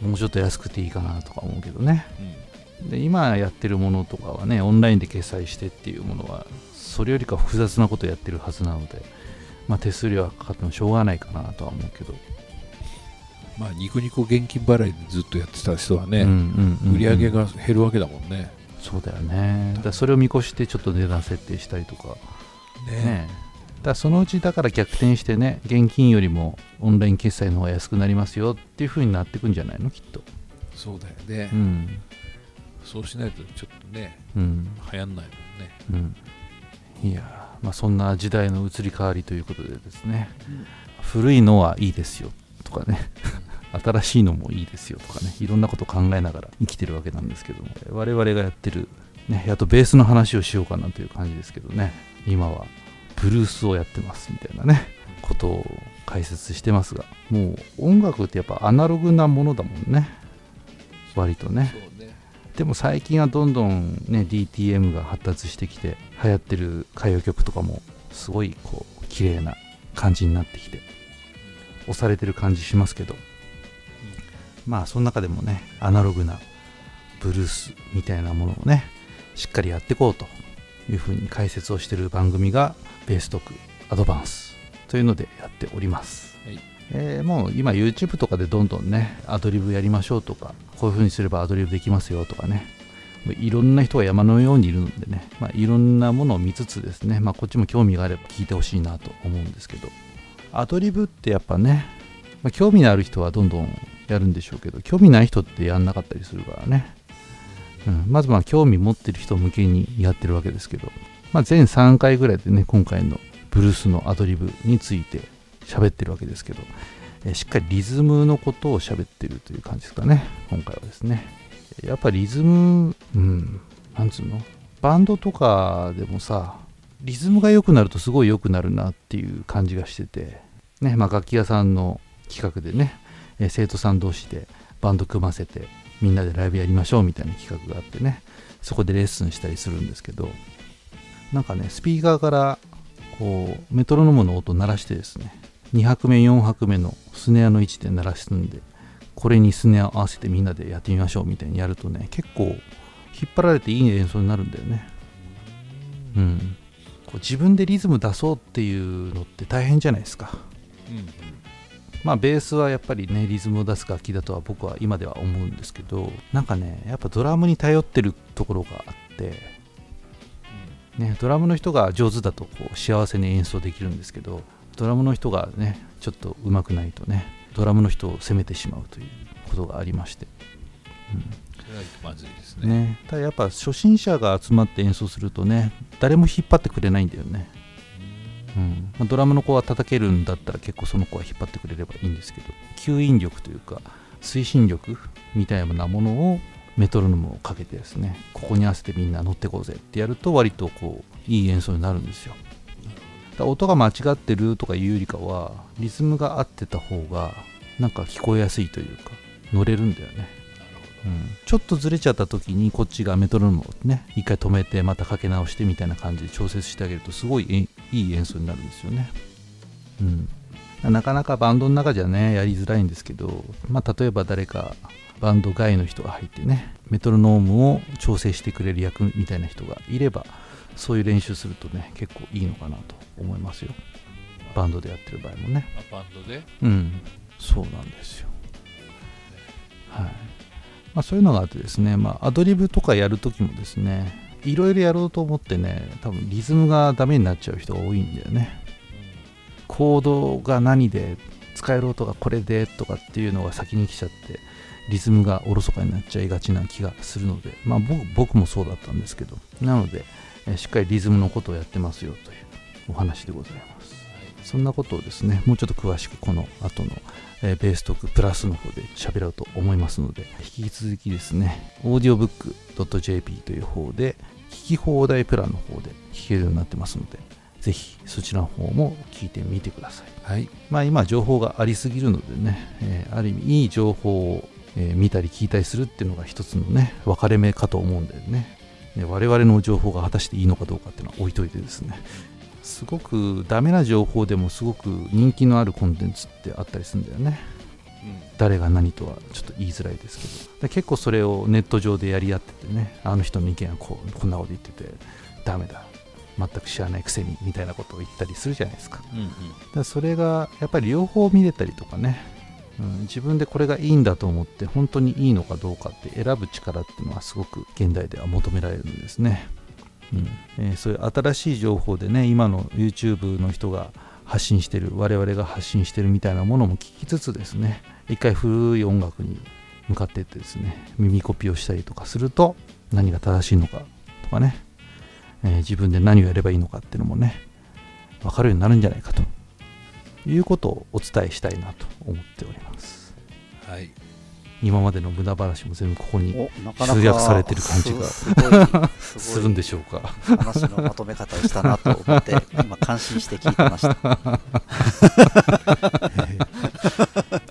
もうちょっと安くていいかなとか思うけどね。で今やってるものとかはねオンラインで決済してっていうものはそれよりか複雑なことやってるはずなので、まあ、手数料はかかってもしょうがないかなとは思うけど、まあニコニコ現金払いでずっとやってた人はね、売り上げが減るわけだもんね。そうだよね。だそれを見越してちょっと値段設定したりとか。ね。だからそのうちだから逆転してね現金よりもオンライン決済の方が安くなりますよっていう風になってくんじゃないのきっと。そうだよね、うん。そうしないとちょっとねうん。流行んないもんね。うん。いやーまあそんな時代の移り変わりということでですね、古いのはいいですよとかね新しいのもいいですよとかねいろんなこと考えながら生きてるわけなんですけども我々がやってるねやっとベースの話をしようかなという感じですけどね今はブルースをやってますみたいなねことを解説してますがもう音楽ってやっぱアナログなものだもんね割とねでも最近はどんどんね DTM が発達してきて流行ってる歌謡曲とかもすごいこう綺麗な感じになってきて押されてる感じしますけど、まあその中でもねアナログなブルースみたいなものをねしっかりやっていこうというふうに解説をしてる番組がベーストークアドバンスというのでやっております、はい。えーもう今 YouTube とかでどんどんねアドリブやりましょうとかこういうふうにすればアドリブできますよとかね。いろんな人が山のようにいるのでね、まあ、いろんなものを見つつですね、まあ、こっちも興味があれば聞いてほしいなと思うんですけど。アドリブってやっぱね、まあ、興味のある人はどんどんやるんでしょうけど興味ない人ってやんなかったりするからね、うん、まずまあ興味持ってる人向けにやってるわけですけど、まあ、全3回ぐらいでね今回のブルースのアドリブについて喋ってるわけですけど、えしっかりリズムのことを喋ってるという感じですかね。今回はですね。やっぱリズムうんなんつうの？バンドとかでもさリズムが良くなるとすごい良くなるなっていう感じがしててねまあ楽器屋さんの企画でね、え生徒さん同士でバンド組ませてみんなでライブやりましょうみたいな企画があってねそこでレッスンしたりするんですけどなんかねスピーカーからこうメトロノームの音鳴らしてですね2拍目4拍目のスネアの位置で鳴らすんでこれにスネアを合わせてみんなでやってみましょうみたいにやるとね結構引っ張られていい演奏になるんだよね。うん。こう自分でリズム出そうっていうのって大変じゃないですか。うんまあベースはやっぱりねリズムを出す楽器だとは僕は今では思うんですけどなんかねやっぱドラムに頼ってるところがあってね、ドラムの人が上手だとこう幸せに演奏できるんですけどドラムの人がねちょっと上手くないとねドラムの人を責めてしまうということがありまして、それはまずいですうんね。ね、ただやっぱ初心者が集まって演奏するとね誰も引っ張ってくれないんだよね、うん。まあドラムの子は叩けるんだったら結構その子は引っ張ってくれればいいんですけど吸引力というか推進力みたいなものをメトロノームをかけてですねここに合わせてみんな乗ってこうぜってやると割とこういい演奏になるんですよ音が間違ってるとかいうよりかはリズムが合ってた方がなんか聞こえやすいというか乗れるんだよね、うん、ちょっとずれちゃった時にこっちがメトロノームをね一回止めてまたかけ直してみたいな感じで調節してあげるとすごいえいい演奏になるんですよね。うん。なかなかバンドの中じゃねやりづらいんですけど、まあ、例えば誰かバンド外の人が入ってねメトロノームを調整してくれる役みたいな人がいればそういう練習するとね結構いいのかなと思いますよ。バンドでやってる場合もね。あバンドで？うん。そうなんですよ。はい。まあそういうのがあってですね、まあ、アドリブとかやるときもですねいろいろやろうと思ってね多分リズムがダメになっちゃう人が多いんだよね。コードが何で使える音がこれでとかっていうのが先に来ちゃってリズムがおろそかになっちゃいがちな気がするのでまあ僕僕もそうだったんですけど。なので、えーしっかりリズムのことをやってますよというお話でございます。そんなことをですねもうちょっと詳しくこの後の、えーベーストークプラスの方で喋ろうと思いますので引き続きですね audiobook.jp という方で聞き放題プランの方で聞けるようになってますのでぜひそちらの方も聞いてみてください。はい。まあ今情報がありすぎるのでね、えーある意味いい情報を、えー見たり聞いたりするっていうのが一つのね分かれ目かと思うんだよねね我々の情報が果たしていいのかどうかっていうのは置いといてですね。すごくダメな情報でもすごく人気のあるコンテンツってあったりするんだよね。誰が何とはちょっと言いづらいですけど。で結構それをネット上でやり合っててねあの人の意見はこうこんなこと言っててダメだ。全く知らないくせにみたいなことを言ったりするじゃないですか。うんうん。だからそれがやっぱり両方見れたりとかね、うん、自分でこれがいいんだと思って本当にいいのかどうかって選ぶ力っていうのはすごく現代では求められるんですね、うんえーそういう新しい情報でね今の YouTube の人が発信してる我々が発信してるみたいなものも聞きつつですね一回古い音楽に向かっていってですね耳コピーをしたりとかすると何が正しいのかとかね、えー自分で何をやればいいのかっていうのもね分かるようになるんじゃないかということをお伝えしたいなと思っております。はい。今までの無駄話も全部ここに集約されてる感じがするんでしょうか。話のまとめ方をしたなと思って今感心して聞いてました。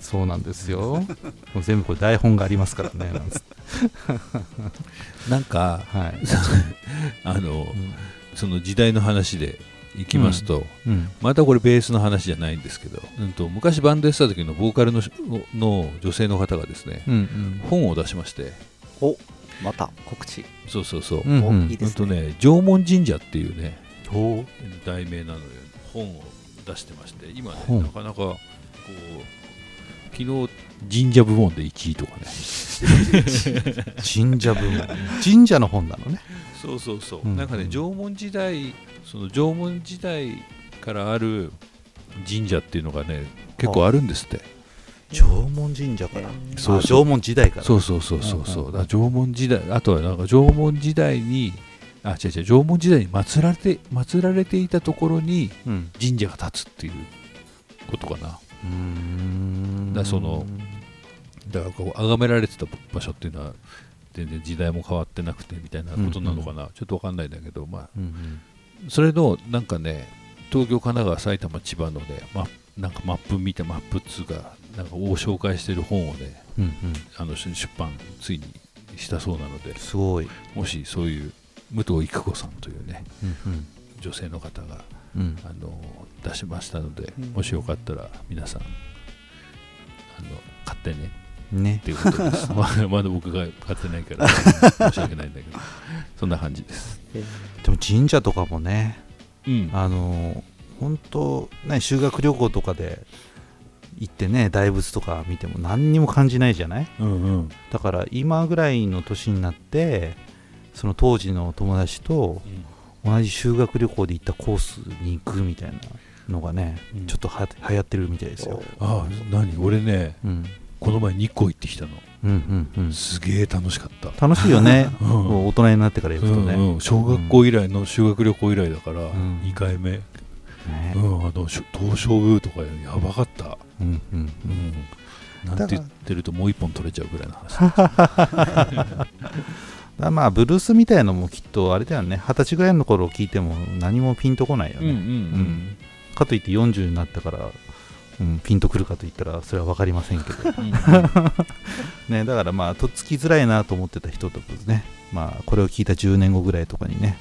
<laughs> そうなんですよ。もう全部これ台本がありますからねなんつって。なんかはい、<laughs> あの、その時代の話でいきますと、うん。またこれベースの話じゃないんですけど、うん、と昔バンドやってた時のボーカルのの女性の方がですね、うんうん。本を出しまして。おまた告知。そうそうそう、うんうん。おいいですうんとねね縄文神社っていうね題名なので本を出してまして今ね本。なかなかこう昨日神社部門で1位とかね。<laughs> 神社部門。神社の本なのねそうそうそう、うん。なんかね縄文時代その縄文時代からある神社っていうのがね結構あるんですって。縄文神社から、えーそうそう。あ縄文時代から。そうそうそうそうそう。うんうん縄文時代あとはなんか縄文時代にあ違う違う縄文時代に祀られて祀られていたところにうん。神社が立つっていうことかな。うーん。だそのだからこう崇められてた場所っていうのは全然時代も変わってなくてみたいなことなのかな、ちょっとわかんないんだけどまあ。うんうん。それのなんかね東京神奈川埼玉千葉のね、ま、なんかマップ見てマップっつうかなんかを紹介してる本をねうんうん。あの出版ついにしたそうなのですごい、もしそういう武藤育子さんというねうん女性の方がうんうん、あの出しましたので、うん。もしよかったら皆さんあの買ってねね。っていうことです。<laughs> まだ僕が買ってないから。<laughs> 申し訳ないんだけど。そんな感じです。でも神社とかもねうん。あの本当ね修学旅行とかで行ってね大仏とか見ても何にも感じないじゃない？うんうん。だから今ぐらいの年になってその当時の友達と同じ修学旅行で行ったコースに行くみたいなのがね、うん。ちょっとは流行ってるみたいですよ、ああ何？俺ねうん、この前日光行ってきたの。うんうんうん。すげえ楽しかった。楽しいよね、<laughs> 大人になってから行くとね,、うんうん。小学校以来の修学旅行以来だからん。2回目、ね。うん、あのしょ東照宮とかやばかった、うんうん。うん、なんて言ってるともう一本取れちゃうぐらいの話。<laughs> だまあブルースみたいのもきっとあれだよね。二十歳ぐらいの頃聞いても何もピンとこないよね、うんうんうん。かといって40になったから、うん、ピンとくるかといったらそれは分かりませんけど。うん。<laughs> ね、だからまあとっつきづらいなと思ってた人とかですね、まあ、これを聞いた10年後ぐらいとかにね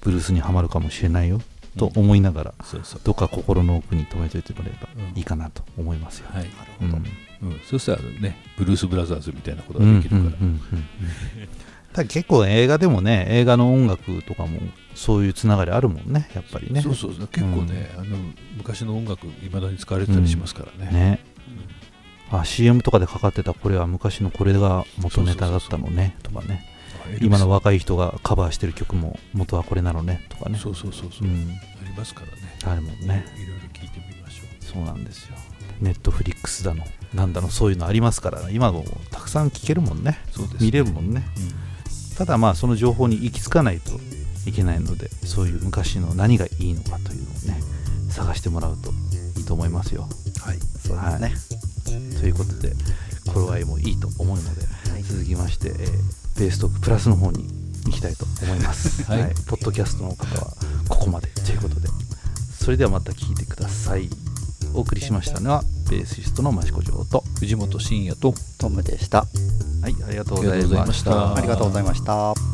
ブルースにはまるかもしれないよと思いながら、そうそう。どっか心の奥に留めておいてもらえばうん。いいかなと思いますよ。はい、なるうん。ほど、うん、そしたらねブルース・ブラザーズみたいなことうんができるから、だ結構映画でもね映画の音楽とかもそういうつながりあるもんねやっぱりね。そうそうそう。結構ね、あの昔の音楽いまだに使われてたりしますからね,、ね。あ CM とかでかかってたこれは昔のこれが元ネタだったのねとかね。今の若い人がカバーしてる曲も元はこれなのねとかね。そうそうそうそう。う、ん。ありますからね。あるもんね。いろいろ聞いてみましょう。そうなんですよ。ネットフリックスだのなんだのそういうのありますから今もたくさん聞けるもんね。そうですね。見れるもんね。ただまあその情報に行き着かないといけないのでそういう昔の何がいいのかというのをね探してもらうといいと思いますよ。はい。そうですね、ということで頃合いもいいと思うので、続きまして、えーベーストークプラスの方に行きたいと思います、はい。ポッドキャストの方はここまで。ということでそれではまた聞いてください。お送りしましたのはベーシストの益子城と藤本慎也とトムでした。はい。ありがとうございました。ありがとうございました